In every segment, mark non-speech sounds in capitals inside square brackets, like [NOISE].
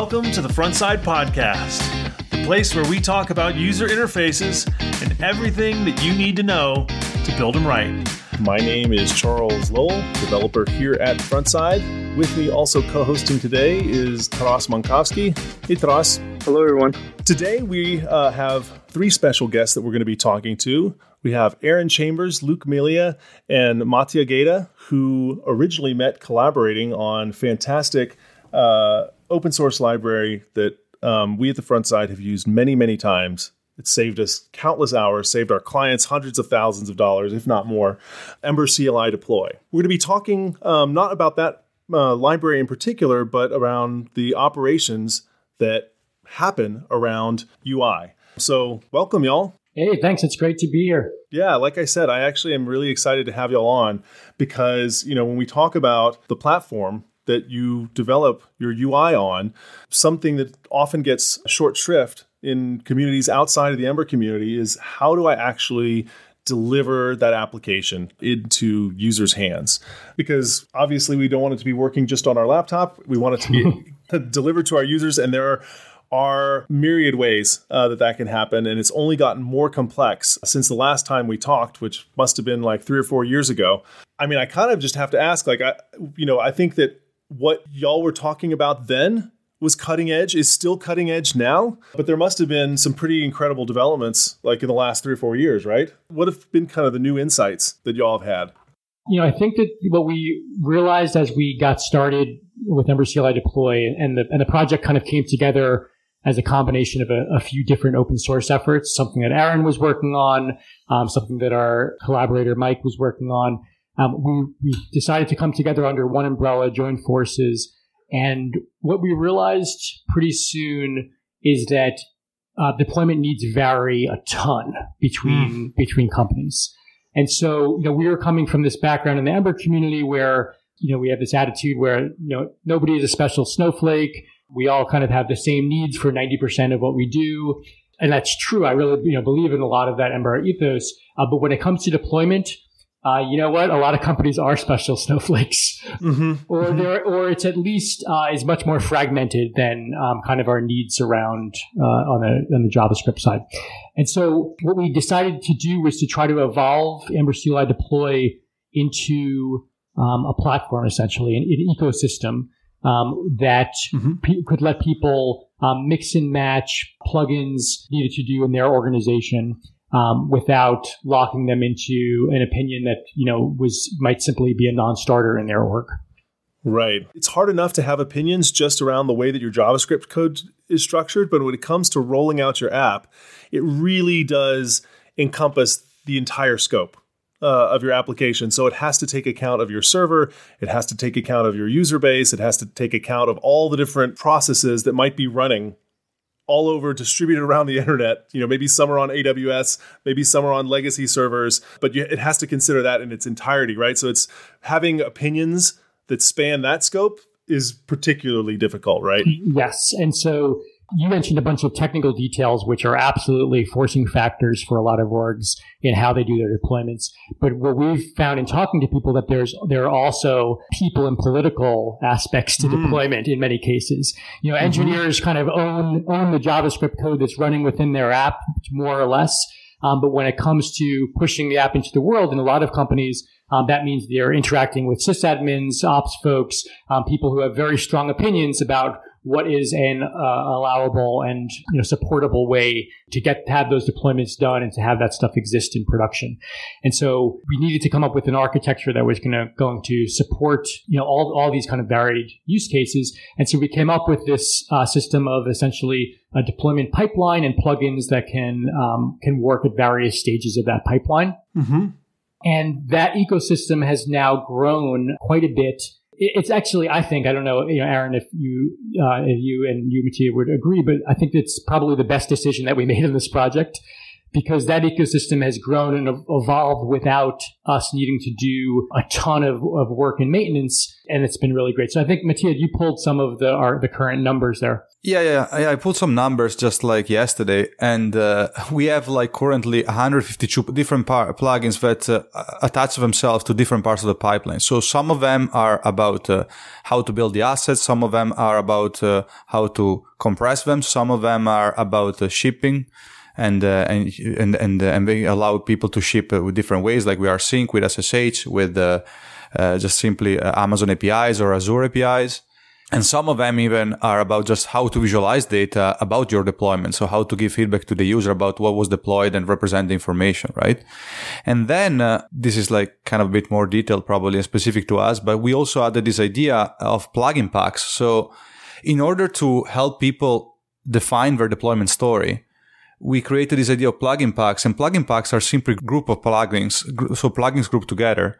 welcome to the Frontside Podcast, the place where we talk about user interfaces and everything that you need to know to build them right. My name is Charles Lowell, developer here at Frontside. With me also co hosting today is Taras Mankovski. Hey, Taras. Hello, everyone. Today we uh, have three special guests that we're going to be talking to. We have Aaron Chambers, Luke Melia, and Mattia Gheda, who originally met collaborating on fantastic uh, open source library that um, we at the front side have used many, many times. It saved us countless hours, saved our clients hundreds of thousands of dollars, if not more. Ember CLI deploy. We're going to be talking um, not about that uh, library in particular, but around the operations that happen around UI. So, welcome, y'all. Hey, thanks. It's great to be here. Yeah, like I said, I actually am really excited to have y'all on because, you know, when we talk about the platform, that you develop your UI on, something that often gets short shrift in communities outside of the Ember community is how do I actually deliver that application into users' hands? Because obviously we don't want it to be working just on our laptop. We want it to be [LAUGHS] [LAUGHS] delivered to our users, and there are are myriad ways uh, that that can happen, and it's only gotten more complex since the last time we talked, which must have been like three or four years ago. I mean, I kind of just have to ask, like, I, you know, I think that what y'all were talking about then was cutting edge is still cutting edge now. But there must have been some pretty incredible developments like in the last three or four years right? What have been kind of the new insights that y'all have had? You know i think that what we realized as we got started with ember cli deploy and the, and the project kind of came together as a combination of a, a few different open source efforts something that aaron was working on um, something that our collaborator mike was working on um, we, we decided to come together under one umbrella, join forces. And what we realized pretty soon is that uh, deployment needs vary a ton between mm. between companies. And so, you know, we were coming from this background in the Ember community where, you know, we have this attitude where, you know, nobody is a special snowflake. We all kind of have the same needs for 90% of what we do. And that's true. I really, you know, believe in a lot of that Ember ethos. Uh, but when it comes to deployment, uh, you know what? A lot of companies are special snowflakes, mm-hmm. [LAUGHS] or mm-hmm. or it's at least uh, is much more fragmented than um, kind of our needs around uh, on the on the JavaScript side. And so, what we decided to do was to try to evolve Ember CLI deploy into um, a platform, essentially an, an ecosystem um, that mm-hmm. pe- could let people um, mix and match plugins needed to do in their organization um, without locking them into an opinion that you know was might simply be a non-starter in their org. Right. It's hard enough to have opinions just around the way that your JavaScript code is structured, but when it comes to rolling out your app, it really does encompass the entire scope. Uh, of your application. So it has to take account of your server, it has to take account of your user base, it has to take account of all the different processes that might be running all over distributed around the internet. You know, maybe some are on AWS, maybe some are on legacy servers, but it has to consider that in its entirety, right? So it's having opinions that span that scope is particularly difficult, right? Yes. And so you mentioned a bunch of technical details, which are absolutely forcing factors for a lot of orgs in how they do their deployments. But what we've found in talking to people that there's there are also people and political aspects to mm. deployment in many cases. You know, mm-hmm. engineers kind of own own the JavaScript code that's running within their app more or less. Um, but when it comes to pushing the app into the world, in a lot of companies, um, that means they're interacting with sysadmins, ops folks, um, people who have very strong opinions about what is an uh, allowable and you know supportable way to get to have those deployments done and to have that stuff exist in production. And so we needed to come up with an architecture that was going to going to support you know all all these kind of varied use cases. And so we came up with this uh, system of essentially a deployment pipeline and plugins that can um, can work at various stages of that pipeline. Mm-hmm. And that ecosystem has now grown quite a bit it's actually, I think, I don't know, you know, Aaron, if you, uh, if you and you, Mattia, would agree, but I think it's probably the best decision that we [LAUGHS] made in this project because that ecosystem has grown and evolved without us needing to do a ton of, of work and maintenance. And it's been really great. So I think, Mattia, you pulled some of the, our, the current numbers there. Yeah, yeah. I, pulled some numbers just like yesterday, and uh, [LAUGHS] we have like currently 152 different par- plugins that uh, attach themselves to different parts of the pipeline. So some of them are about uh, how to build the assets. Some of them are about uh, how to compress them. Some of them are about uh, shipping and uh, and and and, uh, and they allow people to ship with different ways, like we rsync with SSH, with just simply Amazon APIs or Azure APIs. And some of them even are about just how to visualize data about your deployment. So how to give feedback to the user about what was deployed and represent the information, right? And then uh, this is like kind of a bit more detailed, probably and specific to us, but we also added this idea of plugin packs. So in order to help people define their deployment story, we created this idea of plugin packs and plugin packs are simply group of plugins. So plugins group together.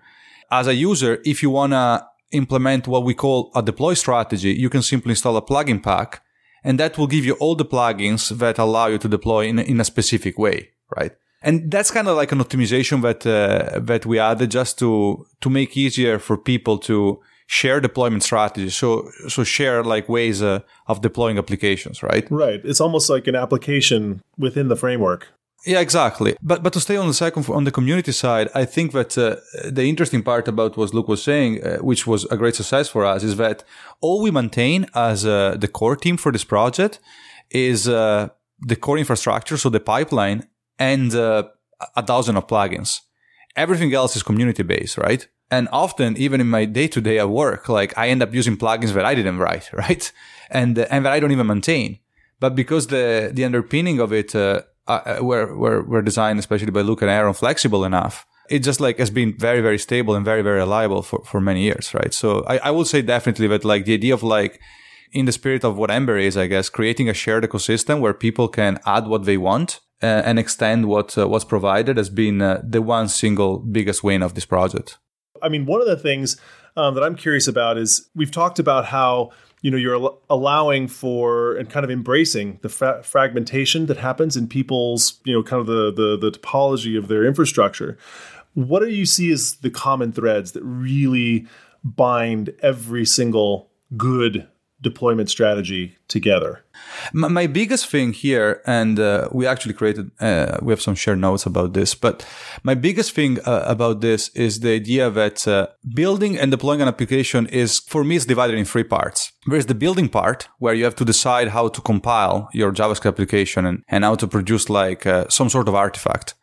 As a user, if you want to implement what we call a deploy strategy, you can simply install a plugin pack and that will give you all the plugins that allow you to deploy in, in a specific way, right? And that's kind of like an optimization that, uh, that we added just to, to make easier for people to share deployment strategies. So, so share like ways uh, of deploying applications, right? Right. It's almost like an application within the framework. Yeah, exactly. But but to stay on the second on the community side, I think that uh, the interesting part about what Luke was saying, uh, which was a great success for us, is that all we maintain as uh, the core team for this project is uh, the core infrastructure, so the pipeline, and uh, a thousand of plugins. Everything else is community based, right? And often, even in my day to day at work, like I end up using plugins that I didn't write, [LAUGHS] right? And, uh, and that I don't even maintain. But because the, the underpinning of it, uh, uh, were, were, were designed, especially by Luke and Aaron, flexible enough, it just like has been very, very stable and very, very reliable for, for many years, right? So I, I would say definitely that like the idea of like, in the spirit of what Ember is, I guess, creating a shared ecosystem where people can add what they want uh, and extend what uh, what's provided has been uh, the one single biggest win of this project. I mean, one of the things um, that I'm curious about is we've talked about how you know you're al- allowing for and kind of embracing the fra- fragmentation that happens in people's you know kind of the, the the topology of their infrastructure. What do you see as the common threads that really bind every single good deployment strategy together? My, my biggest thing here, and uh, we actually created, uh, we have some shared notes about this, but my biggest thing uh, about this is the idea that uh, building and deploying an application is, for me, is divided in three parts. There's the building part where you have to decide how to compile your JavaScript application and, and how to produce like uh, some sort of artifact.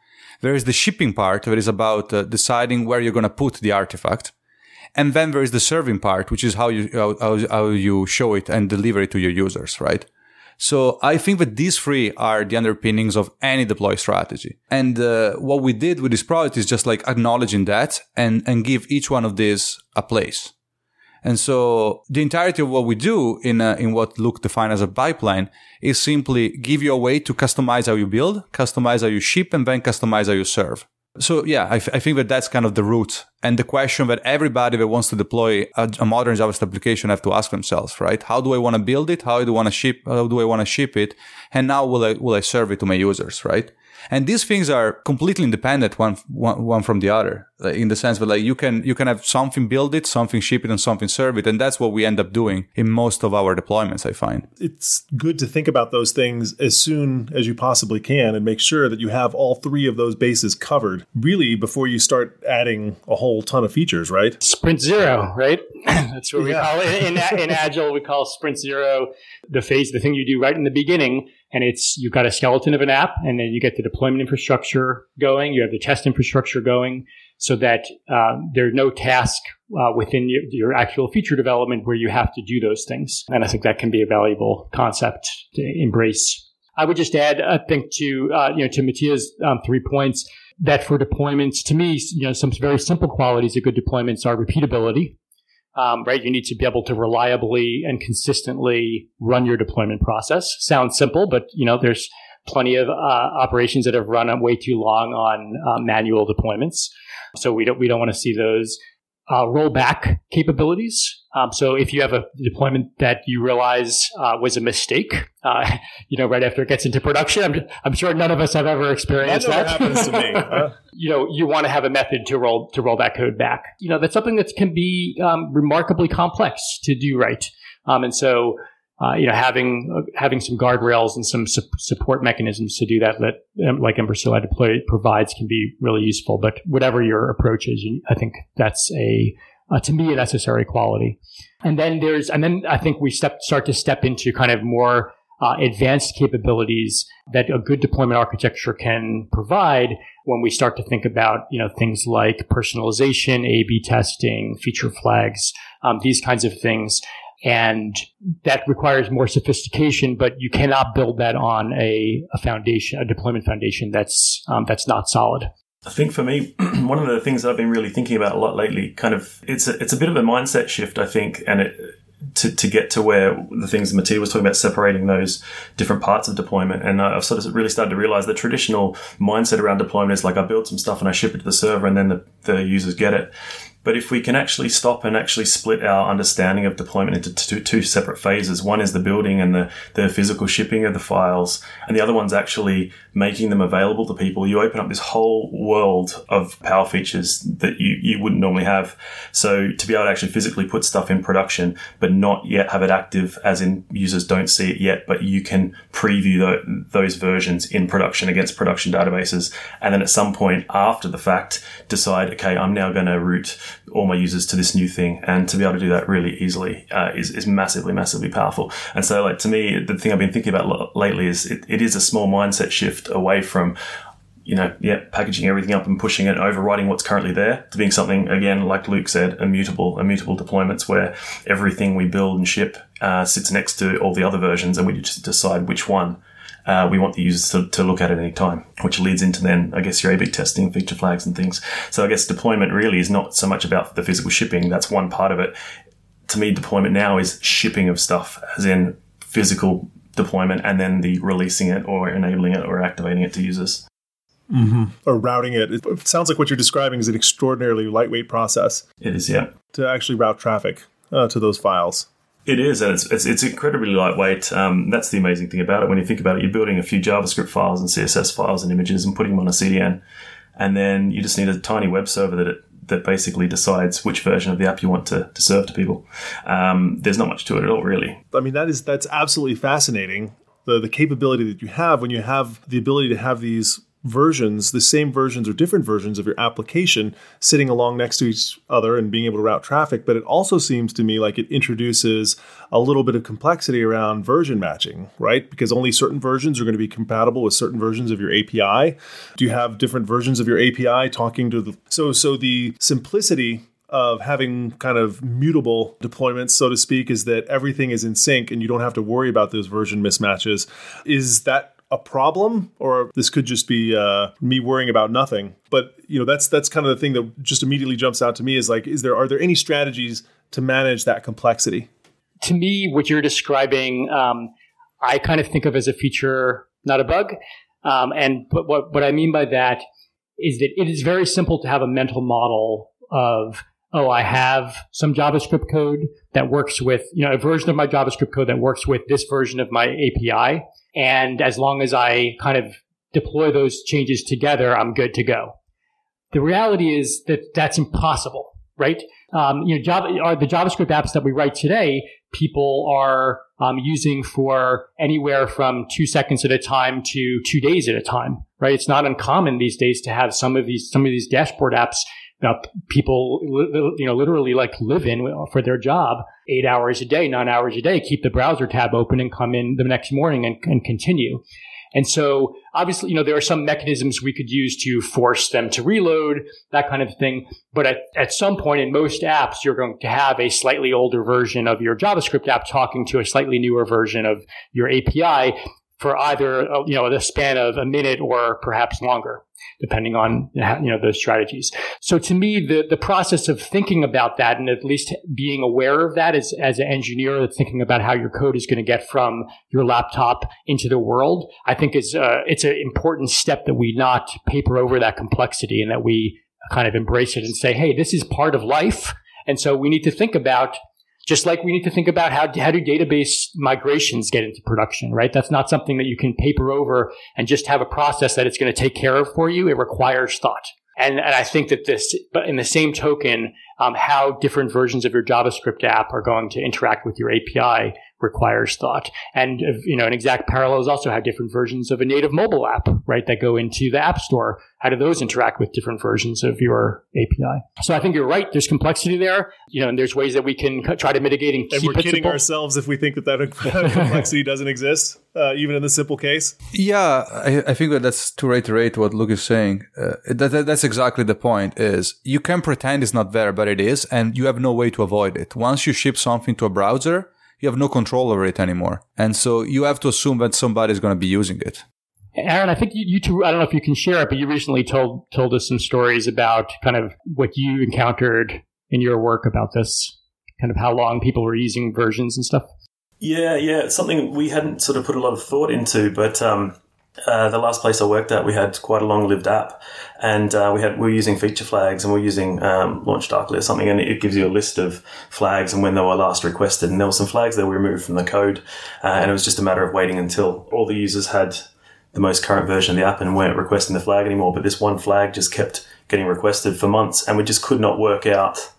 There is the shipping part that is about uh, deciding where you're going to put the artifact. And then there is the serving part, which is how you, how, how you show it and deliver it to your users, right? So I think that these three are the underpinnings of any deploy strategy. And uh, what we did with this project is just like acknowledging that and, and give each one of these a place. And so the entirety of what we do in, uh, in what Luke defined as a pipeline is simply give you a way to customize how you build, customize how you ship, and then customize how you serve. So yeah, I, think that that's kind of the root and the question that everybody that wants to deploy a, a, modern JavaScript application have to ask themselves, right? How do I want to build it? How do I want to ship? How do I want to ship it? And now will I will I serve it to my users, right? And these things are completely independent one, one, one from the other in the sense that like you can, you can have something build it, something ship it and something serve it. And that's what we end up doing in most of our deployments, I find. It's good to think about those things as soon as you possibly can and make sure that you have all three of those bases covered really before you start adding a whole ton of features, right? Sprint zero, right? [CLEARS THROAT] that's what we yeah. call it. In, in Agile, we call sprint zero the phase, the thing you do right in the beginning and it's you've got a skeleton of an app and then you get the deployment infrastructure going you have the test infrastructure going so that uh, there's no task uh, within your, your, actual feature development where you have to do those things. And i think that can be a valuable concept to embrace. I would just add i think to uh, you know to mattia's um, three points that for deployments to me you know some very simple qualities of good deployments are repeatability um, right? You need to be able to reliably and consistently run your deployment process. Sounds simple, but you know, there's plenty of uh, operations that have run way too long on uh, manual deployments. So we don't we don't want to see those. Uh, rollback capabilities. Um, so if you have a deployment that you realize uh, was a mistake, uh, [LAUGHS] you know, right after it gets into production, I'm, I'm sure none of us have ever experienced that. that. happens to me. [LAUGHS] Huh? you know, you want to have a method to roll to roll that code back. You know, that's something that can be um, remarkably complex to do right. Um, and so uh, you know, having uh, having some guardrails and some su- support mechanisms to do that, that um, like Ember CLI Deploy provides, can be really useful. But whatever your approach is, you, I think that's a uh, to me a necessary quality. And then there's, and then I think we step start to step into kind of more uh, advanced capabilities that a good deployment architecture can provide when we start to think about you know things like personalization, A/B testing, feature flags, um, these kinds of things and that requires more sophistication. But you cannot build that on a, a foundation, a deployment foundation that's um, that's not solid. I think for me, [CLEARS THROAT] one of the things I've been really thinking about a lot lately, kind of, it's a, it's a bit of a mindset shift, I think, and it, to, to get to where the things Mattia was talking about separating those different parts of deployment. And I've sort of really started to realize the traditional mindset around deployment is like I build some stuff and I ship it to the server and then the, the users get it. But if we can actually stop and actually split our understanding of deployment into two, two, separate phases, one is the building and the, the physical shipping of the files, and the other one's actually making them available to people, you open up this whole world of power features that you, you wouldn't normally have. So to be able to actually physically put stuff in production, but not yet have it active, as in users don't see it yet, but you can preview the, those versions in production against production databases. And then at some point after the fact, decide, okay, I'm now going to route all my users to this new thing. And to be able to do that really easily uh, is, is massively, massively powerful. And so, like, to me, the thing I've been thinking about lately is it, it is a small mindset shift away from, you know, yeah, packaging everything up and pushing it, overriding what's currently there to being something, again, like Luke said, immutable, immutable deployments where everything we build and ship uh, sits next to all the other versions and we just decide which one uh, we want the users to, to look at it any time, which leads into then, I guess, your A-B testing, feature flags and things. So I guess deployment really is not so much about the physical shipping. That's one part of it. To me, deployment now is shipping of stuff, as in physical deployment and then the releasing it or enabling it or activating it to users. Mm-hmm. Or routing it. It sounds like what you're describing is an extraordinarily lightweight process. It is, yeah. To actually route traffic uh, to those files. It is, and it's, it's, it's incredibly lightweight. Um, that's the amazing thing about it. When you think about it, you're building a few JavaScript files and CSS files and images and putting them on a CDN, and then you just need a tiny web server that it, that basically decides which version of the app you want to, to serve to people. Um, there's not much to it at all, really. I mean, that is that's absolutely fascinating. The the capability that you have when you have the ability to have these versions, the same versions or different versions of your application sitting along next to each other and being able to route traffic. But it also seems to me like it introduces a little bit of complexity around version matching, right? Because only certain versions are going to be compatible with certain versions of your API. Do you have different versions of your API talking to the so so the simplicity of having kind of mutable deployments, so to speak, is that everything is in sync and you don't have to worry about those version mismatches. Is that a problem or this could just be uh, me worrying about nothing. But you know that's that's kind of the thing that just immediately jumps out to me is like is there are there any strategies to manage that complexity? To me what you're describing um, i kind of think of as a feature not a bug. Um, and but what, what i mean by that is that it is very simple to have a mental model of oh i have some javascript code that works with you know a version of my javascript code that works with this version of my api and as long as I kind of deploy those changes together, I'm good to go. The reality is that that's impossible, right? Um, you know, Java, the JavaScript apps that we write today, people are um, using for anywhere from two seconds at a time to two days at a time, right? It's not uncommon these days to have some of these some of these dashboard apps now, people, you know, literally like live in uh, for their job eight hours a day, nine hours a day, keep the browser tab open and come in the next morning and, and continue. And so obviously, you know, there are some mechanisms we could use to force them to reload, that kind of thing. But at, at some point in most apps, you're going to have a slightly older version of your JavaScript app talking to a slightly newer version of your API for either, uh, you know, the span of a minute or perhaps longer depending on you know those strategies. So to me, the the process of thinking about that and at least being aware of that as as an engineer, thinking about how your code is going to get from your laptop into the world, I think is uh, it's an important step that we not paper over that complexity and that we kind of embrace it and say, hey, this is part of life. And so we need to think about just like we need to think about how, how do database migrations get into production, right? That's not something that you can paper over and just have a process that it's going to take care of for you. It requires thought. And, and I think that this, but in the same token, um, how different versions of your JavaScript app are going to interact with your API requires thought. And, you know, an exact parallel is also how different versions of a native mobile app, right, that go into the app store, how do those interact with different versions of your API? So I think you're right. There's complexity there, you know, and there's ways that we can try to mitigate and, and we're kidding principle. ourselves if we think that that [LAUGHS] [LAUGHS] complexity doesn't exist, uh, even in the simple case. Yeah, I, I, think that that's to reiterate what Luke is saying. Uh, that, that, that's exactly the point is you can pretend it's not there, but it is, and you have no way to avoid it. Once you ship something to a browser, you have no control over it anymore. And so you have to assume that somebody is going to be using it. Aaron, I think you, you, two, I don't know if you can share it, but you recently told, told us some stories about kind of what you encountered in your work about this, kind of how long people were using versions and stuff. Yeah, yeah. It's something we hadn't sort of put a lot of thought into, but um, uh, the last place I worked at, we had quite a long-lived app, and uh, we had we were using feature flags, and we are using um, LaunchDarkly or something, and it gives you a list of flags and when they were last requested. And there were some flags that were removed from the code, uh, and it was just a matter of waiting until all the users had the most current version of the app and weren't requesting the flag anymore. But this one flag just kept getting requested for months, and we just could not work out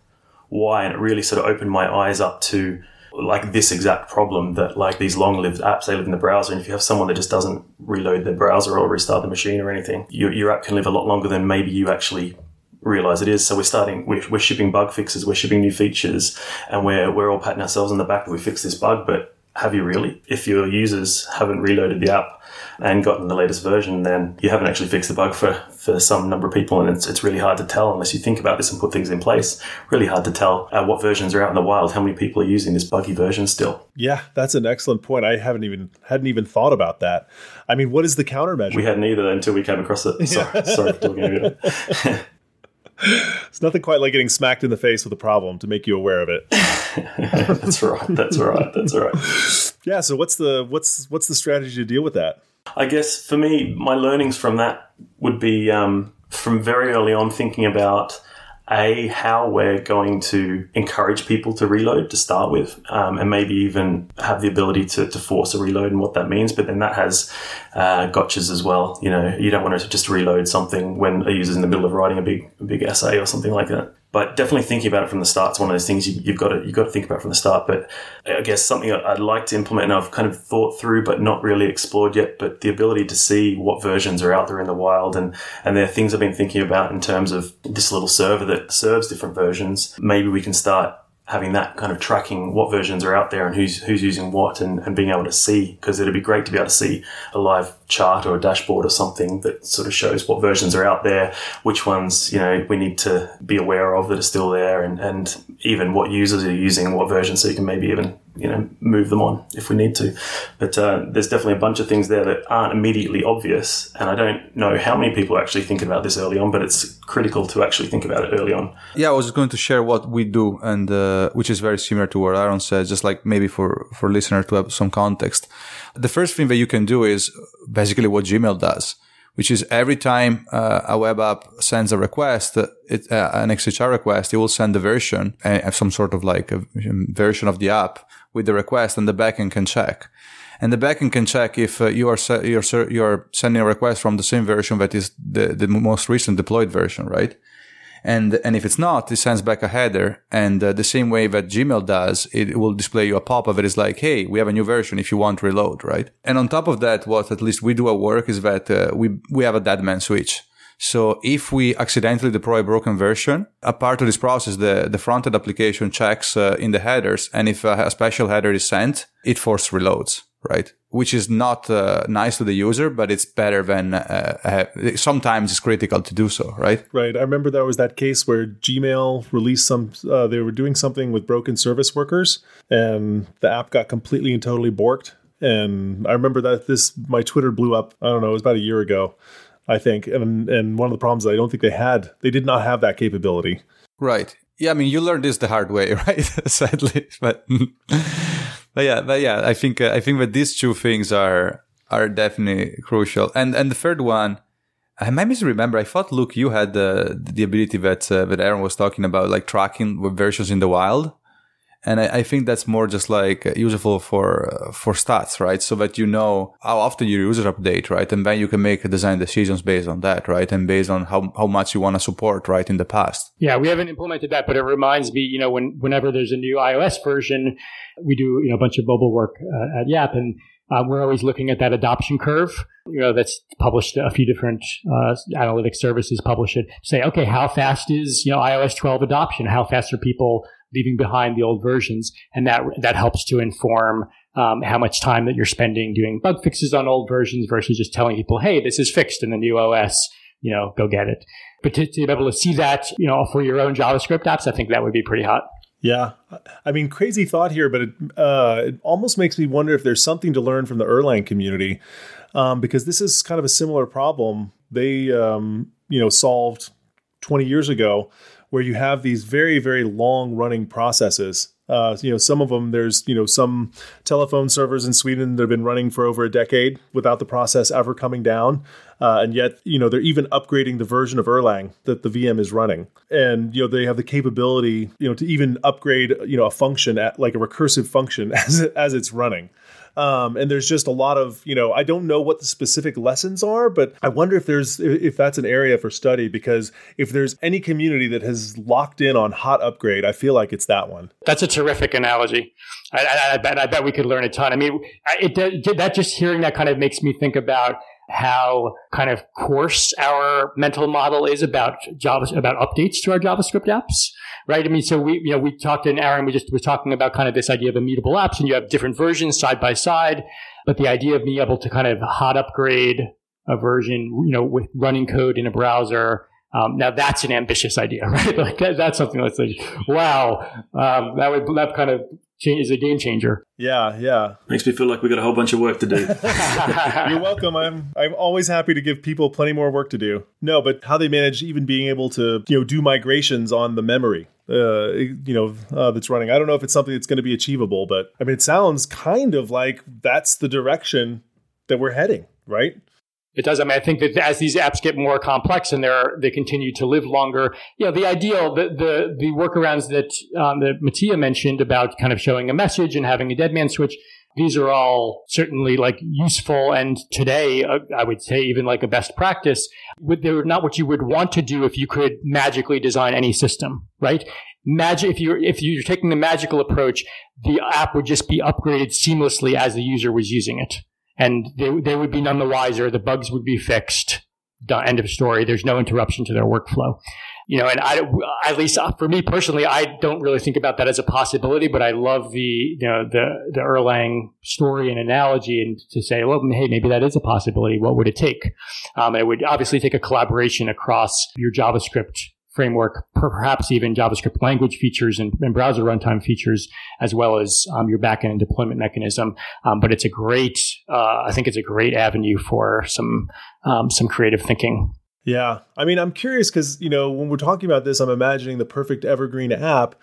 why. And it really sort of opened my eyes up to like this exact problem that like these long-lived apps they live in the browser and if you have someone that just doesn't reload their browser or restart the machine or anything your, your app can live a lot longer than maybe you actually realize it is. So we're starting we're, we're shipping bug fixes we're shipping new features and we're, we're all patting ourselves on the back that we fixed this bug but have you really? If your users haven't reloaded the app and gotten the latest version, then you haven't actually fixed the bug for, for some number of people. And it's, it's really hard to tell unless you think about this and put things in place. Really hard to tell uh, what versions are out in the wild, how many people are using this buggy version still. Yeah, that's an excellent point. I haven't even hadn't even thought about that. I mean, what is the countermeasure? We hadn't either until we came across it. [LAUGHS] Sorry, sorry for talking about it. [LAUGHS] it's nothing quite like getting smacked in the face with a problem to make you aware of it. [LAUGHS] that's right. That's right. That's right. Yeah. So what's the what's what's the strategy to deal with that? I guess for me, my learnings from that would be um, from very early on thinking about a how we're going to encourage people to reload to start with, um, and maybe even have the ability to, to force a reload and what that means. But then that has uh, gotchas as well. You know, you don't want to just reload something when a user's in the middle of writing a big big essay or something like that but definitely thinking about it from the start is one of those things you, have got to you've got to think about from the start. But I guess something I'd like to implement and I've kind of thought through, but not really explored yet. But the ability to see what versions are out there in the wild, and and there are things I've been thinking about in terms of this little server that serves different versions. Maybe we can start having that kind of tracking what versions are out there and who's who's using what and, and being able to see because it'd be great to be able to see a live chart or a dashboard or something that sort of shows what versions are out there which ones you know we need to be aware of that are still there and, and even what users are using what versions so you can maybe even you know move them on if we need to. But uh, there's definitely a bunch of things there that aren't immediately obvious, and I don't know how many people are actually thinking about this early on, but it's critical to actually think about it early on. Yeah, I was just going to share what we do, and uh, which is very similar to what Aaron said, just like maybe for for listeners to have some context. The first thing that you can do is basically what Gmail does which is every time uh, a web app sends a request, it, uh, an XHR request, it will send a version, uh, some sort of like a version of the app with the request and the backend can check. And the backend can check if uh, you are you're, you're sending a request from the same version that is the, the most recent deployed version, right? And and if it's not, it sends back a header. And uh, the same way that Gmail does, it will display you a pop-up that is like, "Hey, we have a new version. If you want, reload." Right? And on top of that, what at least we do at work is that uh, we we have a dead man switch. So if we accidentally deploy a broken version, a part of this process, the, the front-end application checks uh, in the headers. And if a, a, special header is sent, it force reloads, right? Which is not uh, nice to the user, but it's better than uh, sometimes it's critical to do so, right? Right. I remember there was that case where Gmail released some, uh, they were doing something with broken service workers and the app got completely and totally borked. And I remember that this, my Twitter blew up, I don't know, it was about a year ago I think. And and one of the problems I don't think they had, they did not have that capability. Right. Yeah, I mean, you learned this the hard way, [LAUGHS] right? Sadly, but but yeah, but yeah, I think uh, I think that these two things are are definitely crucial. And and the third one, I might misremember. I thought, Luke, you had the the ability that uh, that Aaron was talking about, like tracking versions in the wild and I, I, think that's more just like useful for uh, for stats, right? So that you know how often your users update, right? And then you can make design decisions based on that, right? And based on how, how much you want to support, right? In the past. Yeah, we haven't implemented that, but it reminds me, you know, when whenever there's a new iOS version, we do you know a bunch of mobile work uh, at Yapp, and um, we're always looking at that adoption curve. You know, that's published. A few different uh, analytics services publish it. Say, okay, how fast is you know iOS 12 adoption? How fast are people leaving behind the old versions, and that that helps to inform um, how much time that you're spending doing bug fixes on old versions versus just telling people, "Hey, this is fixed in the new OS." You know, go get it. But to, to be able to see that, you know, for your own JavaScript apps, I think that would be pretty hot. Yeah, I mean, crazy thought here, but it, uh, it almost makes me wonder if there's something to learn from the Erlang community, um, because this is kind of a similar problem they, um, you know, solved 20 years ago where you have these very very long running processes uh, you know, some of them, there's, you know, some telephone servers in Sweden that have been running for over a decade without the process ever coming down. Uh, and yet, you know, they're even upgrading the version of Erlang that the VM is running. And, you know, they have the capability, you know, to even upgrade, you know, a function at like a recursive function [LAUGHS] as, as it's running. Um, and there's just a lot of, you know, I don't know what the specific lessons are, but I wonder if there's if that's an area for study because if there's any community that has locked in on hot upgrade, I feel like it's that one. That's a terrific analogy. I, I, I bet I bet we could learn a ton. I mean, it, it, that just hearing that kind of makes me think about how kind of coarse our mental model is about Java about updates to our JavaScript apps right? I mean, so we, you know, we talked in Aaron, we just were talking about kind of this idea of immutable apps and you have different versions side by side. But the idea of being able to kind of hot upgrade a version, you know, with running code in a browser. Um, now that's an ambitious idea, [LAUGHS] right? like that, that's something that's like, wow, um, that would, that kind of is a game changer. Yeah, yeah. Makes me feel like we got a whole bunch of work to do. [LAUGHS] You're welcome. I'm I'm always happy to give people plenty more work to do. No, but how they manage even being able to you know do migrations on the memory. Uh, you know uh, that's running. I don't know if it's something that's going to be achievable, but I mean, it sounds kind of like that's the direction that we're heading, right? It does. I mean, I think that as these apps get more complex and they're they continue to live longer, you know, the ideal, the the, the workarounds that um, that Mattia mentioned about kind of showing a message and having a dead man switch, these are all certainly like useful and today uh, i would say even like a best practice. Would they're not what you would want to do if you could magically design any system right? Magic if you're if you're taking the magical approach the app would just be upgraded seamlessly as the user was using it and they, they would be none the wiser. The bugs would be fixed. End of story. There's no interruption to their workflow. You know, and I, at least for me personally, I don't really think about that as a possibility, but I love the, you know, the, the Erlang story and analogy and to say, well, hey, maybe that is a possibility. What would it take? Um, it would obviously take a collaboration across your JavaScript framework, perhaps even JavaScript language features and, and browser runtime features, as well as um, your backend deployment mechanism. Um, but it's a great, uh, I think it's a great avenue for some um, some creative thinking. Yeah, I mean, I'm curious because you know when we're talking about this, I'm imagining the perfect evergreen app,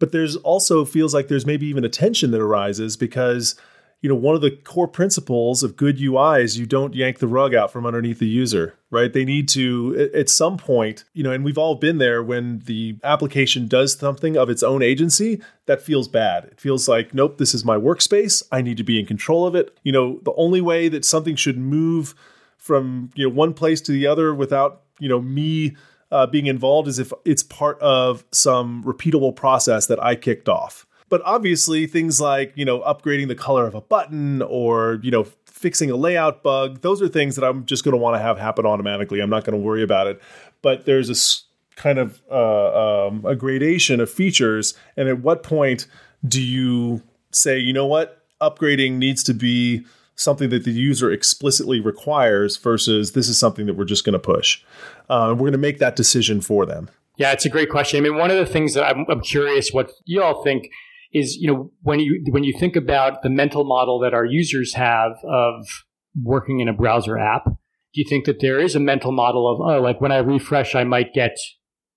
but there's also feels like there's maybe even a tension that arises because you know, one of the core principles of good UI is you don't yank the rug out from underneath the user, right? They need to, at some point, you know, and we've all been there when the application does something of its own agency that feels bad. It feels like, nope, this is my workspace. I need to be in control of it. You know, the only way that something should move from, you know, one place to the other without, you know, me uh, being involved is if it's part of some repeatable process that I kicked off but obviously, things like, you know, upgrading the color of a button or, you know, fixing a layout bug, those are things that I'm just going to want to have happen automatically. I'm not going to worry about it. But there's a kind of uh, um, a gradation of features. And at what point do you say, you know what, upgrading needs to be something that the user explicitly requires versus this is something that we're just going to push? Uh, we're going to make that decision for them. Yeah, it's a great question. I mean, one of the things that I'm, I'm curious what you all think is you know when you when you think about the mental model that our users have of working in a browser app do you think that there is a mental model of oh like when i refresh i might get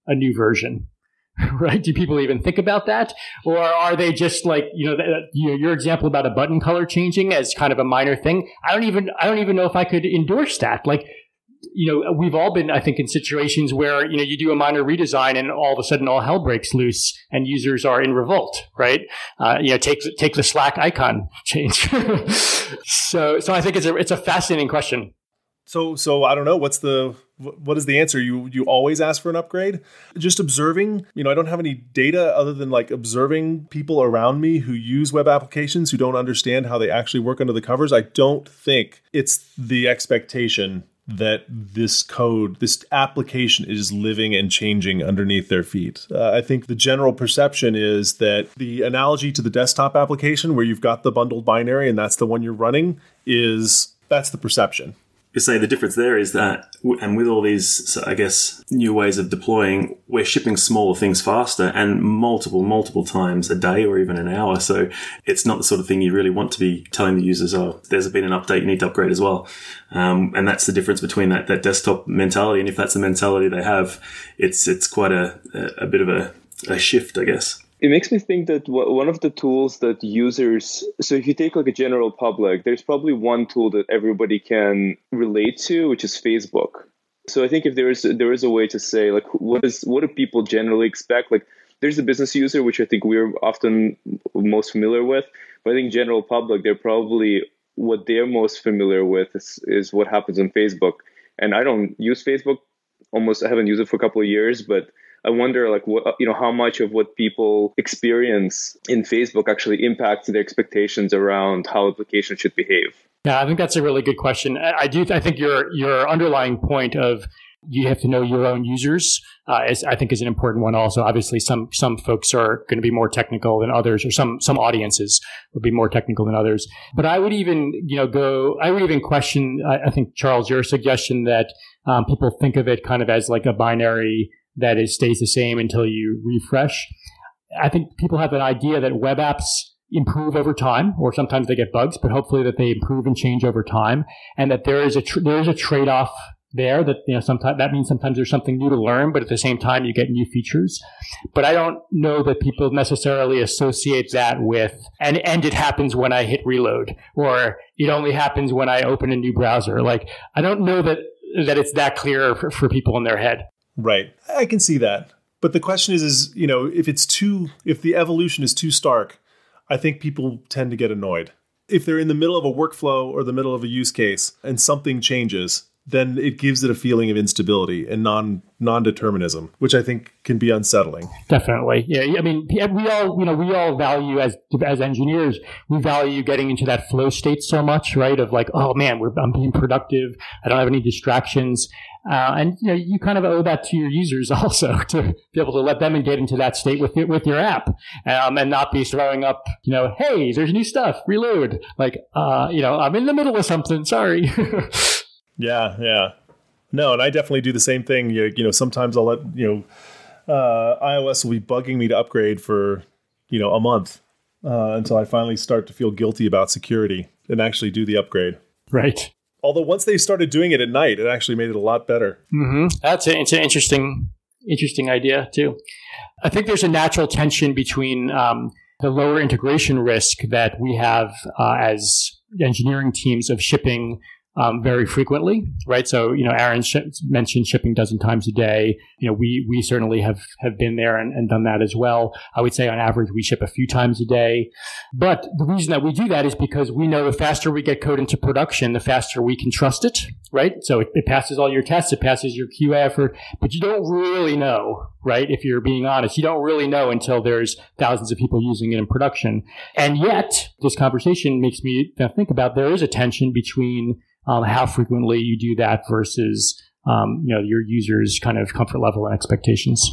a new version? [LAUGHS] Right? Do people even think about that? Or are they just like you know, you know your example about a button color changing as kind of a minor thing. I don't even i don't even know if i could endorse that. Like you know, we've all been, I think, in situations where, you know, you do a minor redesign and all of a sudden all hell breaks loose and users are in revolt, right? Uh, you know, take, take the Slack icon [LAUGHS] change. so, so I think it's a, it's a fascinating question. So, so I don't know. What's the what is the answer? You you always ask for an upgrade? Just observing. You know, I don't have any data other than like observing people around me who use web applications who don't understand how they actually work under the covers. I don't think it's the expectation that this code, this application is living and changing underneath their feet. Uh, I think the general perception is that the analogy to the desktop application where you've got the bundled binary and that's the one you're running is that's the perception you say the difference there is that, and with all these, I guess, new ways of deploying, we're shipping smaller things faster and multiple, multiple times a day or even an hour. So it's not the sort of thing you really want to be telling the users, oh, there's been an update, you need to upgrade as well. Um, and that's the difference between that, that desktop mentality. And if that's the mentality they have, it's, it's quite a, a, a bit of a, a shift, I guess it makes me think that one of the tools that users so if you take like a general public there's probably one tool that everybody can relate to which is facebook. So i think if there is there is a way to say like what is what do people generally expect? Like there's the business user which i think we're often most familiar with but i think general public they're probably what they're most familiar with is, is what happens on facebook. And i don't use facebook almost i haven't used it for a couple of years but I wonder like what you know how much of what people experience in Facebook actually impacts their expectations around how applications should behave. Yeah, I think that's a really good question. I do. I think your your underlying point of you have to know your own users uh, is, I think is an important one. Also, obviously, some some folks are going to be more technical than others, or some some audiences will be more technical than others. But I would even you know go. I would even question. I, I think Charles, your suggestion that um, people think of it kind of as like a binary that it stays the same until you refresh. I think people have an idea that web apps improve over time, or sometimes they get bugs, but hopefully that they improve and change over time, and that there is a tr- there is a trade off there that you know sometimes that means sometimes there's something new to learn but at the same time you get new features. But i don't know that people necessarily associate that with and and it happens when i hit reload or it only happens when i open a new browser. Like i don't know that that it's that clear for, for people in their head Right. I can see that. But the question is is, you know, if it's too if the evolution is too stark, I think people tend to get annoyed. If they're in the middle of a workflow or the middle of a use case and something changes, then it gives it a feeling of instability and non non-determinism, which I think can be unsettling. Definitely, yeah. I mean, we all you know we all value as as engineers, we value getting into that flow state so much, right? Of like, oh man, we're I'm being productive. I don't have any distractions. Uh, and you know, you kind of owe that to your users [LAUGHS] also to be able to let them get into that state with your, with your app, um, and not be throwing up, you know, hey, there's new stuff, reload. Like, uh, you know, I'm in the middle of something. Sorry. [LAUGHS] Yeah, yeah. No, and I definitely do the same thing. You, you know, sometimes I'll let you know uh, iOS will be bugging me to upgrade for you know a month uh, until I finally start to feel guilty about security and actually do the upgrade. Right. Although once they started doing it at night, it actually made it a lot better. Mm-hmm. That's a, it's an interesting interesting idea too. I think there's a natural tension between um, the lower integration risk that we have uh, as engineering teams of shipping um, very frequently, right? So, you know, Aaron sh- mentioned shipping dozen times a day. You know, we we certainly have have been there and, and, done that as well. I would say on average we ship a few times a day. But the reason that we do that is because we know the faster we get code into production, the faster we can trust it, right? So it, it passes all your tests, it passes your QA effort, but you don't really know, right? If you're being honest, you don't really know until there's thousands of people using it in production. And yet, this conversation makes me think about there is a tension between um, how frequently you do that versus um, you know your users' kind of comfort level and expectations.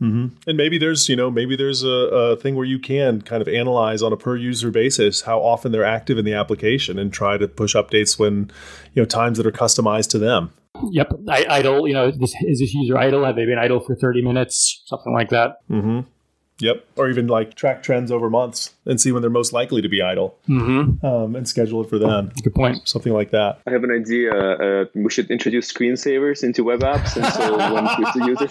Mm-hmm. And maybe there's you know maybe there's a, a, thing where you can kind of analyze on a per user basis how often they're active in the application and try to push updates when you know times that are customized to them. Yep, I, idle. You know, this, is this user idle? Have they been idle for thirty minutes? Something like that. Mm-hmm. Yep. Or even like track trends over months and see when they're most likely to be idle mm-hmm. um, and schedule it for them. Good point. Something like that. I have an idea. Uh, we should introduce screensavers into web apps. And so when [LAUGHS] Twitter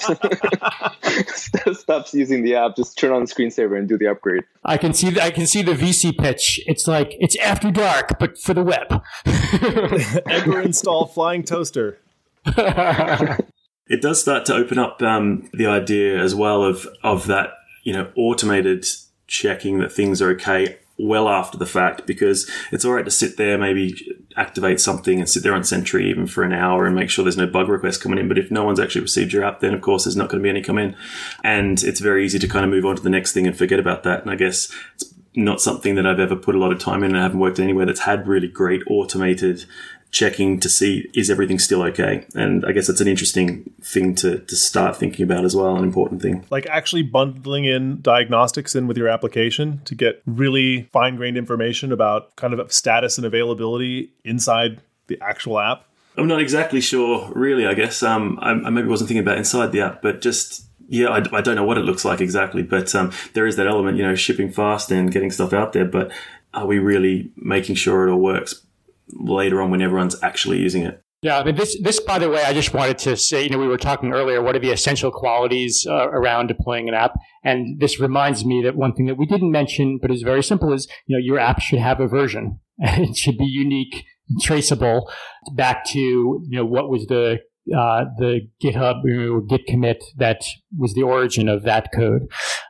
user [LAUGHS] stops using the app, just turn on the screensaver and do the upgrade. I can see the, I can see the VC pitch. It's like, it's after dark, but for the web. [LAUGHS] Ever install flying toaster. it does start to open up um, the idea as well of of that you know automated checking that things are okay well after the fact because it's all right to sit there, maybe activate something and sit there on Sentry even for an hour and make sure there's no bug requests coming in. But if no one's actually received your app, then of course there's not going to be any come in. And it's very easy to kind of move on to the next thing and forget about that. And I guess it's not something that I've ever put a lot of time in and I haven't worked anywhere that's had really great automated checking to see is everything still okay? And i guess it's an interesting thing to, to start thinking about as well an important thing. Like actually bundling in diagnostics in with your application to get really fine-grained information about kind of status and availability inside the actual app. I'm not exactly sure really i guess. Um, I, I maybe wasn't thinking about inside the app but just yeah, I, I, don't know what it looks like exactly, but um, there is that element, you know, shipping fast and getting stuff out there. But are we really making sure it all works later on when everyone's actually using it. Yeah, I mean, this, this, by the way, I just wanted to say, you know, we were talking earlier, what are the essential qualities uh, around deploying an app? And this reminds me that one thing that we didn't mention, but is very simple is, you know, your app should have a version [LAUGHS] it should be unique, traceable back to, you know, what was the, uh, the GitHub or Git commit that was the origin of that code.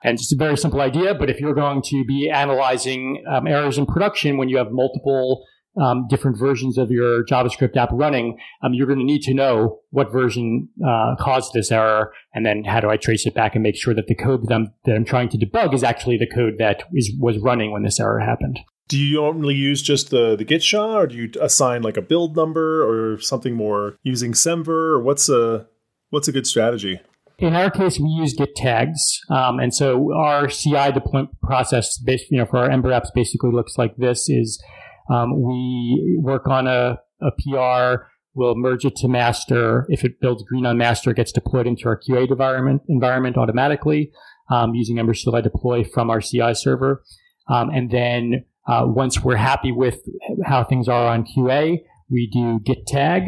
And it's a very simple idea, but if you're going to be analyzing um, errors in production when you have multiple um, different versions of your JavaScript app running, um, you're going to need to know what version uh, caused this error, and then how do I trace it back and make sure that the code that I'm, that I'm trying to debug is actually the code that is, was running when this error happened. Do you normally use just the the Git SHA, or do you assign like a build number or something more using Semver, or what's a what's a good strategy? In our case, we use Git tags, um, and so our CI deployment process, you know, for our Ember apps, basically looks like this: is um, we work on a, a PR. We'll merge it to master. If it builds green on master, it gets deployed into our QA environment, environment automatically um, using Ember CLI deploy from our CI server. Um, and then uh, once we're happy with how things are on QA, we do git tag.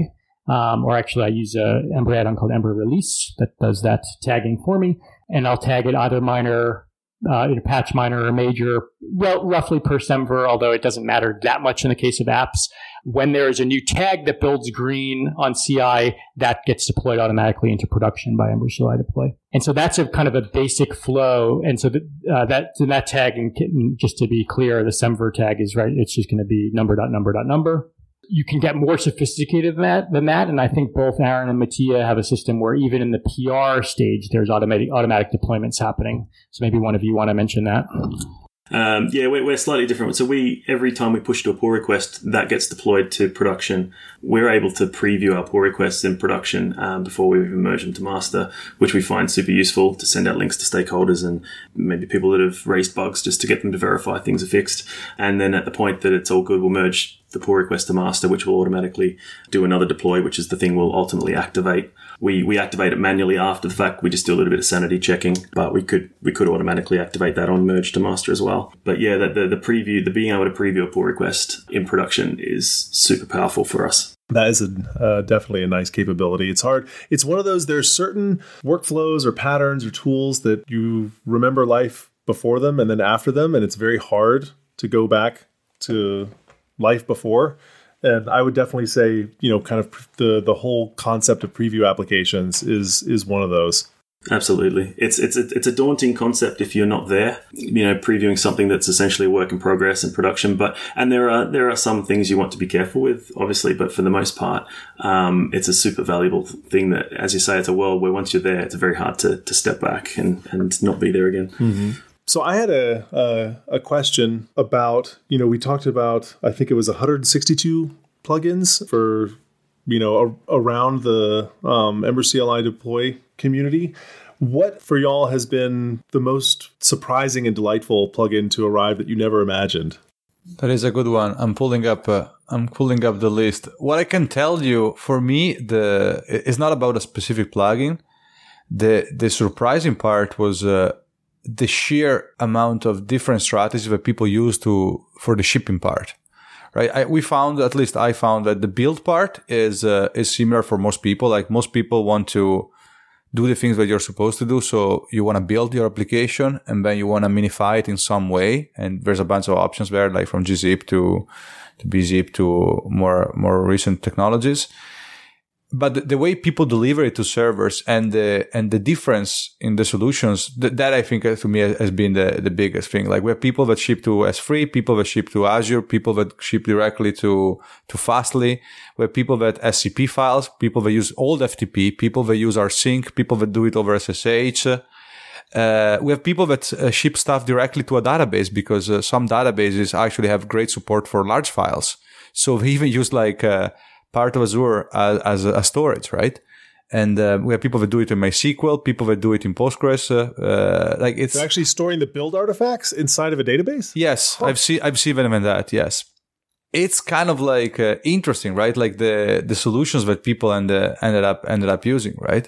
Um, or actually, I use a Ember add-on called Ember Release that does that tagging for me, and I'll tag it either minor uh, in a patch minor or major, well, roughly per semver, although it doesn't matter that much in the case of apps. When there is a new tag that builds green on CI, that gets deployed automatically into production by Ember CLI deploy. And so that's a kind of a basic flow. And so the, uh, that, that tag, and just to be clear, the semver tag is right. It's just going to be number dot number dot number you can get more sophisticated than that, than that. And I think both Aaron and Mattia have a system where even in the PR stage, there's automatic automatic deployments happening. So maybe one of you want to mention that. Um, yeah, we're, we're, slightly different. So we every time we push to a pull request, that gets deployed to production. We're able to preview our pull requests in production um, before we even merge them to master, which we find super useful to send out links to stakeholders and maybe people that have raised bugs just to get them to verify things are fixed. And then at the point that it's all good, we'll merge the pull request to master, which will automatically do another deploy, which is the thing we'll ultimately activate. We, we activate it manually after the fact. We just do a little bit of sanity checking, but we could we could automatically activate that on merge to master as well. But yeah, the, the, the preview, the being able to preview a pull request in production is super powerful for us. That is a, uh, definitely a nice capability. It's hard. It's one of those. There's certain workflows or patterns or tools that you remember life before them and then after them, and it's very hard to go back to life before. And I would definitely say, you know, kind of the the whole concept of preview applications is is one of those. Absolutely, it's it's a, it's a daunting concept if you're not there. You know, previewing something that's essentially a work in progress in production. But and there are there are some things you want to be careful with, obviously. But for the most part, um, it's a super valuable thing. That, as you say, it's a world where once you're there, it's very hard to to step back and and not be there again. Mm-hmm. So I had a, a, a question about you know we talked about I think it was 162 plugins for you know a, around the um, Ember CLI deploy community. What for y'all has been the most surprising and delightful plugin to arrive that you never imagined? That is a good one. I'm pulling up. Uh, I'm pulling up the list. What I can tell you, for me, the it's not about a specific plugin. The the surprising part was uh, the sheer amount of different strategies that people use to for the shipping part right? I, we found at least i found that the build part is uh, is similar for most people. Like most people want to do the things that you're supposed to do. So you want to build your application and then you want to minify it in some way. And there's a bunch of options there like from gzip to to bzip to more more recent technologies but the, way people deliver it to servers and the and the difference in the solutions that, that I think uh, to me has been the, the biggest thing. Like we have people that ship to S3, people that ship to Azure, people that ship directly to to Fastly. We have people that SCP files, people that use old FTP, people that use rsync, people that do it over SSH. Uh, we have people that uh, ship stuff directly to a database because uh, some databases actually have great support for large files. So we even use like uh, part of Azure as, as a storage, right? And uh, we have people that do it in MySQL, people that do it in Postgres. Uh, like it's They're actually storing the build artifacts inside of a database. Yes, I've seen I've seen them in that. Yes, it's kind of like interesting, right? Like the the solutions that people end, ended up ended up using, right?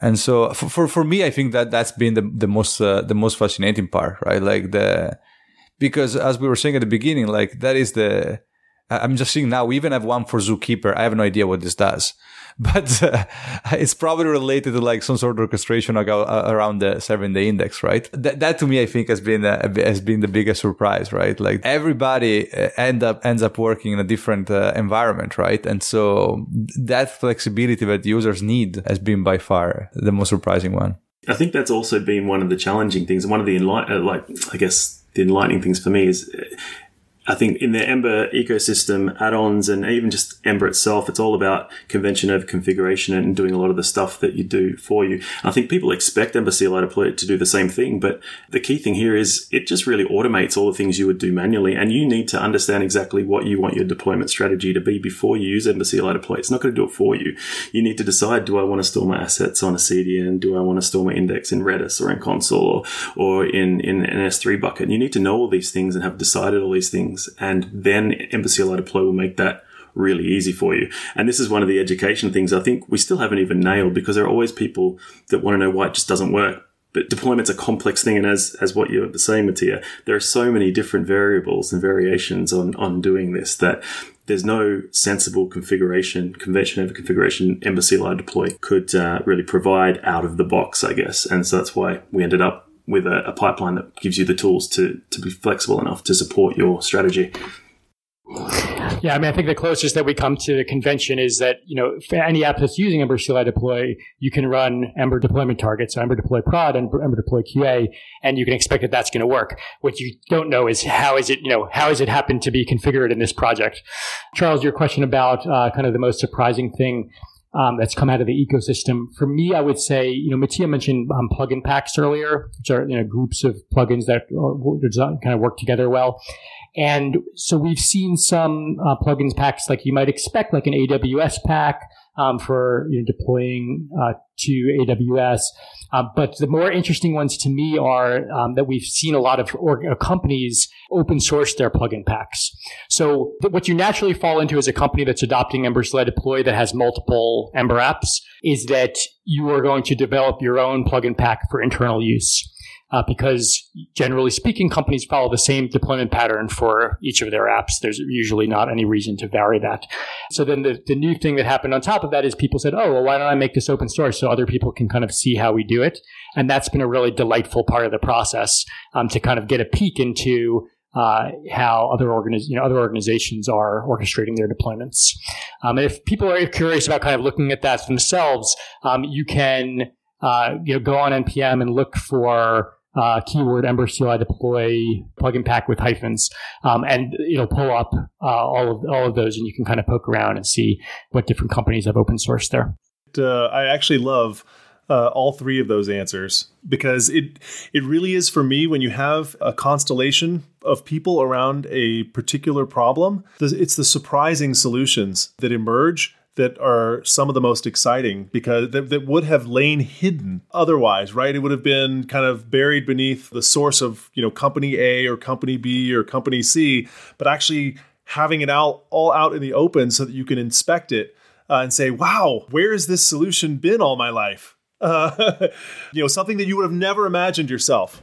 And so for, for, for me, I think that that's been the, the most, uh, the most fascinating part, right? Like the, because as we were saying at the beginning, like that is the, I'm just seeing now, we even have one for Zookeeper. I have no idea what this does. [LAUGHS] but uh, it's probably related to like some sort of orchestration uh, around the seven day index, right? That, that to me, I think has been uh, has been the biggest surprise, right? Like everybody uh, end up ends up working in a different uh, environment, right? And so that flexibility that users need has been by far the most surprising one. I think that's also been one of the challenging things, one of the enlight- uh, like I guess the enlightening things for me is I think in the Ember ecosystem, add-ons and even just Ember itself, it's all about convention over configuration and doing a lot of the stuff that you do for you. I think people expect Ember CLI to do the same thing, but the key thing here is it just really automates all the things you would do manually, and you need to understand exactly what you want your deployment strategy to be before you use Ember CLI deploy. It's not going to do it for you. You need to decide: Do I want to store my assets on a CDN? Do I want to store my index in Redis or in Consul or, or in in an S3 bucket? And you need to know all these things and have decided all these things things. And then Ember CLI deploy will make that really easy for you. And this is one of the education things I think we still haven't even nailed because there are always people that want to know why it just doesn't work. But deployment's a complex thing, and as as what you're saying, Mattia, there are so many different variables and variations on on doing this that there's no sensible configuration, convention over configuration Ember CLI deploy could uh, really provide out of the box, I guess. And so that's why we ended up with a, a pipeline that gives you the tools to to be flexible enough to support your strategy. Yeah, I mean, I think the closest that we come to the convention is that, you know, for any app that's using Ember CLI deploy, you can run Ember deployment targets, so Ember deploy prod and Ember deploy QA, and you can expect that that's going to work. What you don't know is how is it, you know, how has it happened to be configured in this project? Charles, your question about uh, kind of the most surprising thing um, that's come out of the ecosystem. For me, I would say, you know, Mattia mentioned um, plugin packs earlier, which are you know groups of plugins that are, designed, kind of work together well. And so we've seen some uh, plugins packs like you might expect, like an AWS pack um, for you know, deploying uh, to AWS. Uh, but the more interesting ones to me are um, that we've seen a lot of uh, companies open source their plugin packs. So th- what you naturally fall into as a company that's adopting Ember CLI Deploy that has multiple Ember apps is that you are going to develop your own plugin pack for internal use uh, because generally speaking, companies follow the same deployment pattern for each of their apps. There's usually not any reason to vary that. So then the, the new thing that happened on top of that is people said, oh, well, why don't I make this open source so other people can kind of see how we do it? And that's been a really delightful part of the process um, to kind of get a peek into uh, how other organiz- you know, other organizations are orchestrating their deployments. Um, and if people are curious about kind of looking at that themselves, um, you can uh, you know go on npm and look for uh, keyword Ember CLI deploy plugin pack with hyphens, um, and it'll pull up uh, all of all of those, and you can kind of poke around and see what different companies have open sourced there. Uh, I actually love. Uh, all three of those answers because it it really is for me when you have a constellation of people around a particular problem it's the surprising solutions that emerge that are some of the most exciting because that, that, would have lain hidden otherwise, right? It would have been kind of buried beneath the source of, you know, company A or company B or company C, but actually having it out all out in the open so that you can inspect it uh, and say, wow, where has this solution been all my life? Uh, [LAUGHS] you know, something that you would have never imagined yourself.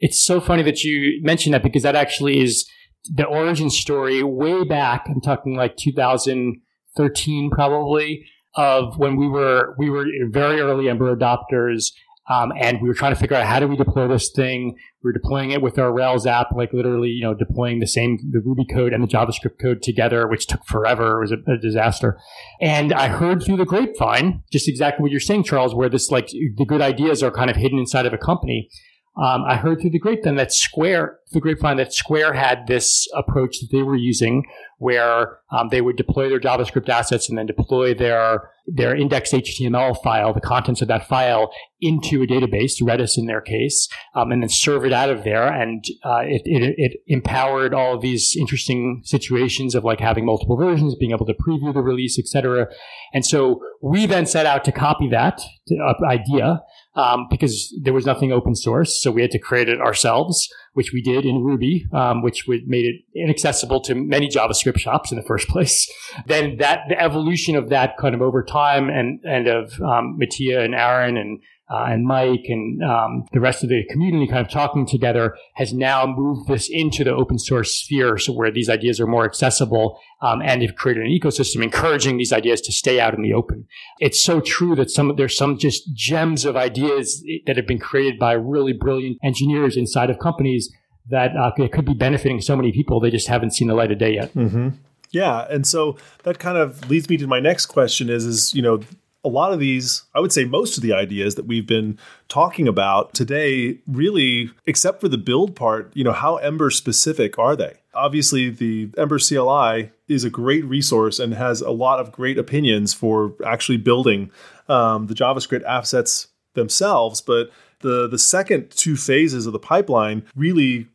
It's so funny that you mentioned that because that actually is the origin story way back. I'm talking like 2000- 13 probably of when we were we were very early Ember adopters Um, and we were trying to figure out how do we deploy this thing. We were deploying it with our Rails app, like literally, you know, deploying the same, the Ruby code and the JavaScript code together, which took forever. It was a, a disaster. And I heard through the grapevine, just exactly what you're saying, Charles, where this, like, the good ideas are kind of hidden inside of a company. Um, I heard through the grapevine that Square, the grapevine that Square had this approach that they were using, where um, they would deploy their JavaScript assets and then deploy their their index HTML file, the contents of that file, into a database, Redis in their case, um, and then serve it out of there. And uh, it, it, it empowered all of these interesting situations of like having multiple versions, being able to preview the release, etc. And so we then set out to copy that uh, idea um, because there was nothing open source. So we had to create it ourselves, which we did in Ruby, um, which would, made it inaccessible to many JavaScript shops in the first place. [LAUGHS] Then that the evolution of that kind of over time and and of um, Mattia and Aaron and uh, and Mike and um, the rest of the community kind of talking together has now moved this into the open source sphere, so where these ideas are more accessible, um, and have created an ecosystem encouraging these ideas to stay out in the open. It's so true that some there's some just gems of ideas that have been created by really brilliant engineers inside of companies that uh, could be benefiting so many people. They just haven't seen the light of day yet. Mm-hmm. Yeah, and so that kind of leads me to my next question: is is you know a lot of these, I would say most of the ideas that we've been talking about today, really, except for the build part, you know, how Ember specific are they? Obviously, the Ember CLI is a great resource and has a lot of great opinions for actually building um, the JavaScript assets themselves. But the the second two phases of the pipeline really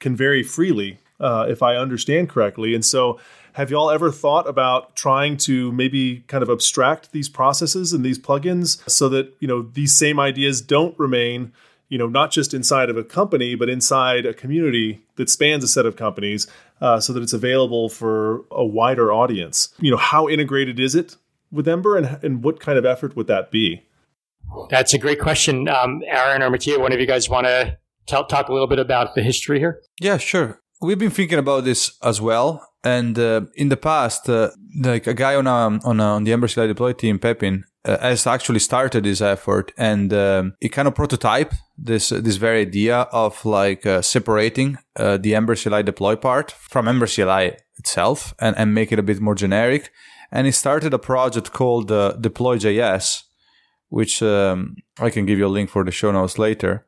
can vary freely, uh, if I understand correctly. And so have y'all ever thought about trying to maybe kind of abstract these processes and these plugins so that, you know, these same ideas don't remain, you know, not just inside of a company, but inside a community that spans a set of companies uh, so that it's available for a wider audience? You know, how integrated is it with Ember and, and what kind of effort would that be? That's a great question. Um, Aaron or Mattia, one of you guys want to talk a little bit about the history here? Yeah, sure. We've been thinking about this as well. And uh, in the past, uh, like a guy on a, on, a, on the Ember CLI deploy team, Pepin, uh, has actually started this effort, and um, he kind of prototype this this very idea of like uh, separating uh, the Ember CLI deploy part from Ember CLI itself, and, and make it a bit more generic. And he started a project called uh, Deploy.js, which um, I can give you a link for the show notes later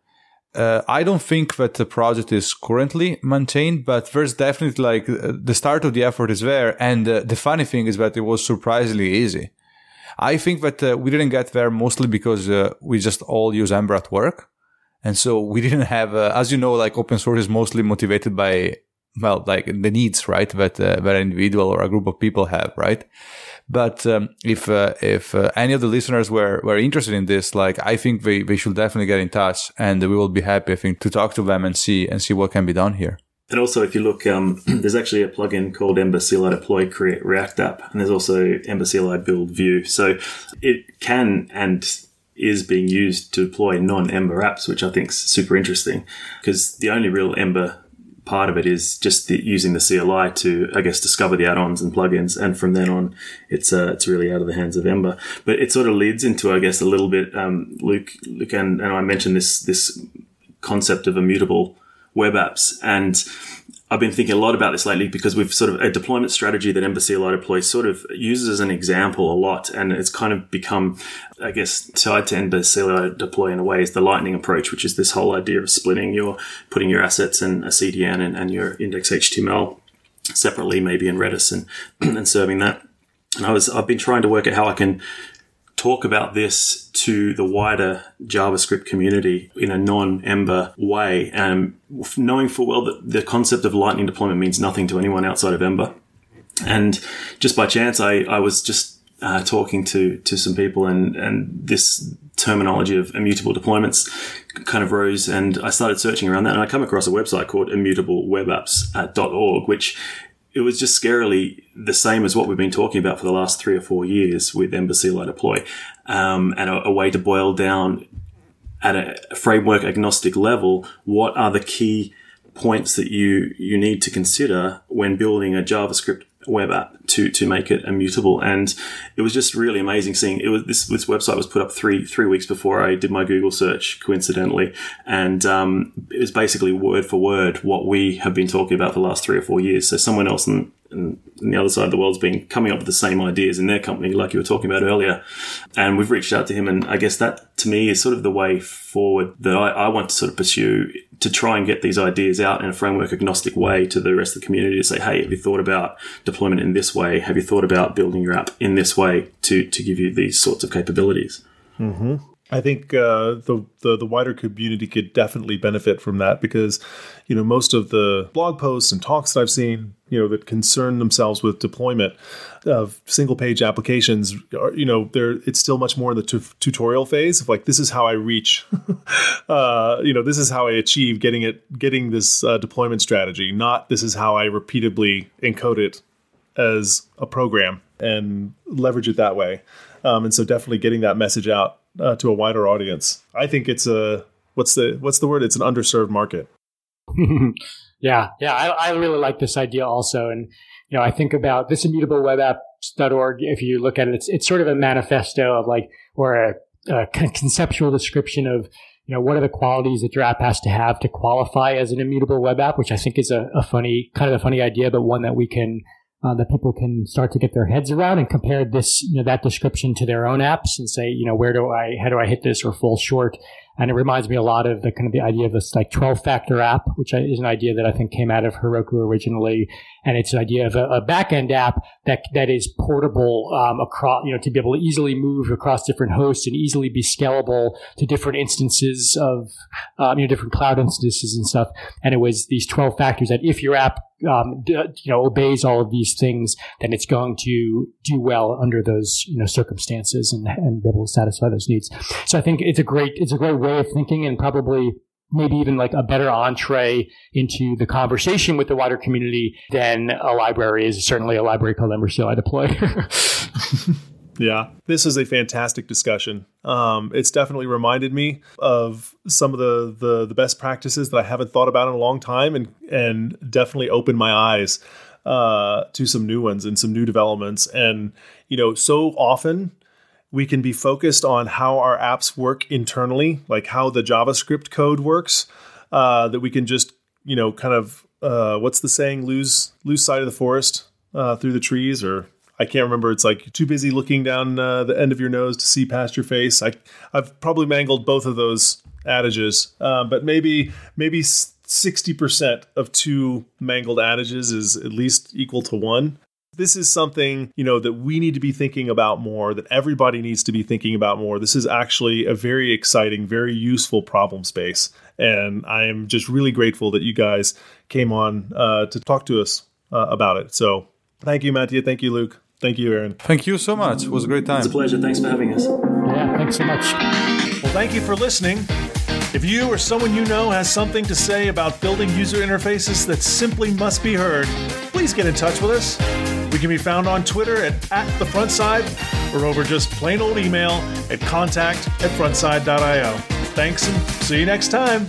uh, I don't think that the project is currently maintained, but there's definitely like uh, the start of the effort is there. And uh, the funny thing is that it was surprisingly easy. I think that uh, we didn't get there mostly because uh, we just all use Ember at work. And so we [LAUGHS] didn't have, uh, as you know, like open source is mostly motivated by, well, like the needs, right? That, that an individual or a group of people have, right? But um, if uh, if uh, any of the listeners were were interested in this, like I think they, they should definitely get in touch, and we will be happy, I think, to talk to them and see and see what can be done here. And also, if you look, um, [CLEARS THROAT] there's actually a plugin called Ember CLI Deploy Create React App, and there's also Ember CLI Build Vue. So it can and is being used to deploy non-Ember apps, which I think is super interesting because the only real Ember part of it is just the, using the CLI to, I guess, discover the add-ons and plugins, and from then on, it's uh, it's really out of the hands of Ember. But it sort of leads into, I guess, a little bit. Um, Luke, Luke, and, and I mentioned this this concept of immutable web apps, and I've been thinking a lot about this lately because we've sort of a deployment strategy that Ember CLI Deploy sort of uses as an example a lot. And it's kind of become, I guess, tied to Ember CLI Deploy in a way is the lightning approach, which is this whole idea of splitting your, putting your assets in a CDN and, and your index HTML separately, maybe in Redis and, [CLEARS THROAT] and serving that. And I was, I've been trying to work out how I can talk about this to the wider JavaScript community in a non-Ember way, and knowing full well that the concept of lightning deployment means nothing to anyone outside of Ember. And just by chance, I, I was just uh, talking to to some people, and and this terminology of immutable deployments kind of rose, and I started searching around that, and I come across a website called immutableWebApps.org, which it was just scarily the same as what we've been talking about for the last three or four years with Ember CLI Deploy, um, and a, a, way to boil down at a framework agnostic level what are the key points that you you need to consider when building a JavaScript web app to to make it immutable. And it was just really amazing seeing it was this this website was put up three three weeks before I did my Google search, coincidentally, and um, it was basically word for word what we have been talking about the last three or four years. So someone else in, in, in the other side of the world's been coming up with the same ideas in their company, like you were talking about earlier, and we've reached out to him, and I guess that to me is sort of the way forward that I, I want to sort of pursue to try and get these ideas out in a framework agnostic way to the rest of the community to say, hey, have you thought about deployment in this way? Have you thought about building your app in this way to, to give you these sorts of capabilities? Mm-hmm. I think uh, the, the, the wider community could definitely benefit from that because, you know, most of the blog posts and talks that I've seen, you know, that concern themselves with deployment of single page applications, are, you know, there it's still much more in the t- tutorial phase of like this is how I reach, [LAUGHS] uh, you know, this is how I achieve getting it, getting this uh, deployment strategy. Not this is how I repeatedly encode it as a program and leverage it that way. Um, and so definitely getting that message out uh, to a wider audience. I think it's a what's the what's the word? It's an underserved market. [LAUGHS] yeah, yeah, I, I really like this idea also, and you know, I think about this immutable web apps.org. If you look at it, it's it's sort of a manifesto of like or a, a conceptual description of you know, what are the qualities that your app has to have to qualify as an immutable web app, which I think is a, a funny, kind of a funny idea, but one that we can uh, that people can start to get their heads around and compare this, you know, that description to their own apps and say, you know, where do I, how do I hit this or fall short? And it reminds me a lot of the kind of the idea of this like 12 factor app, which is an idea that I think came out of Heroku originally. And it's an idea of a, a backend app that, that is portable, um, across, you know, to be able to easily move across different hosts and easily be scalable to different instances of, um, you know, different cloud instances and stuff. And it was these 12 factors that if your app um, you know, obeys all of these things, then it's going to do well under those, you know, circumstances and, and be able to satisfy those needs. So I think it's a great, it's a great way of thinking and probably maybe even like a better entree into the conversation with the wider community than a library is certainly a library called Ember CLI Deploy. [LAUGHS] Yeah, this is a fantastic discussion. Um, it's definitely reminded me of some of the, the, the best practices that I haven't thought about in a long time, and and definitely opened my eyes uh, to some new ones and some new developments. And you know, so often we can be focused on how our apps work internally, like how the JavaScript code works, uh, that we can just you know kind of uh, what's the saying lose lose sight of the forest uh, through the trees or I can't remember. It's like too busy looking down uh, the end of your nose to see past your face. I, I've probably mangled both of those adages, uh, but maybe maybe sixty percent of two mangled adages is at least equal to one. This is something you know that we need to be thinking about more. That everybody needs to be thinking about more. This is actually a very exciting, very useful problem space, and I am just really grateful that you guys came on uh, to talk to us uh, about it. So, thank you, Mattia. Thank you, Luke. Thank you, Aaron. Thank you so much. It was a great time. It's a pleasure. Thanks for having us. Yeah, thanks so much. Well, thank you for listening. If you or someone you know has something to say about building user interfaces that simply must be heard, please get in touch with us. We can be found on Twitter at, at the frontside or over just plain old email at contact at frontside.io. Thanks and see you next time.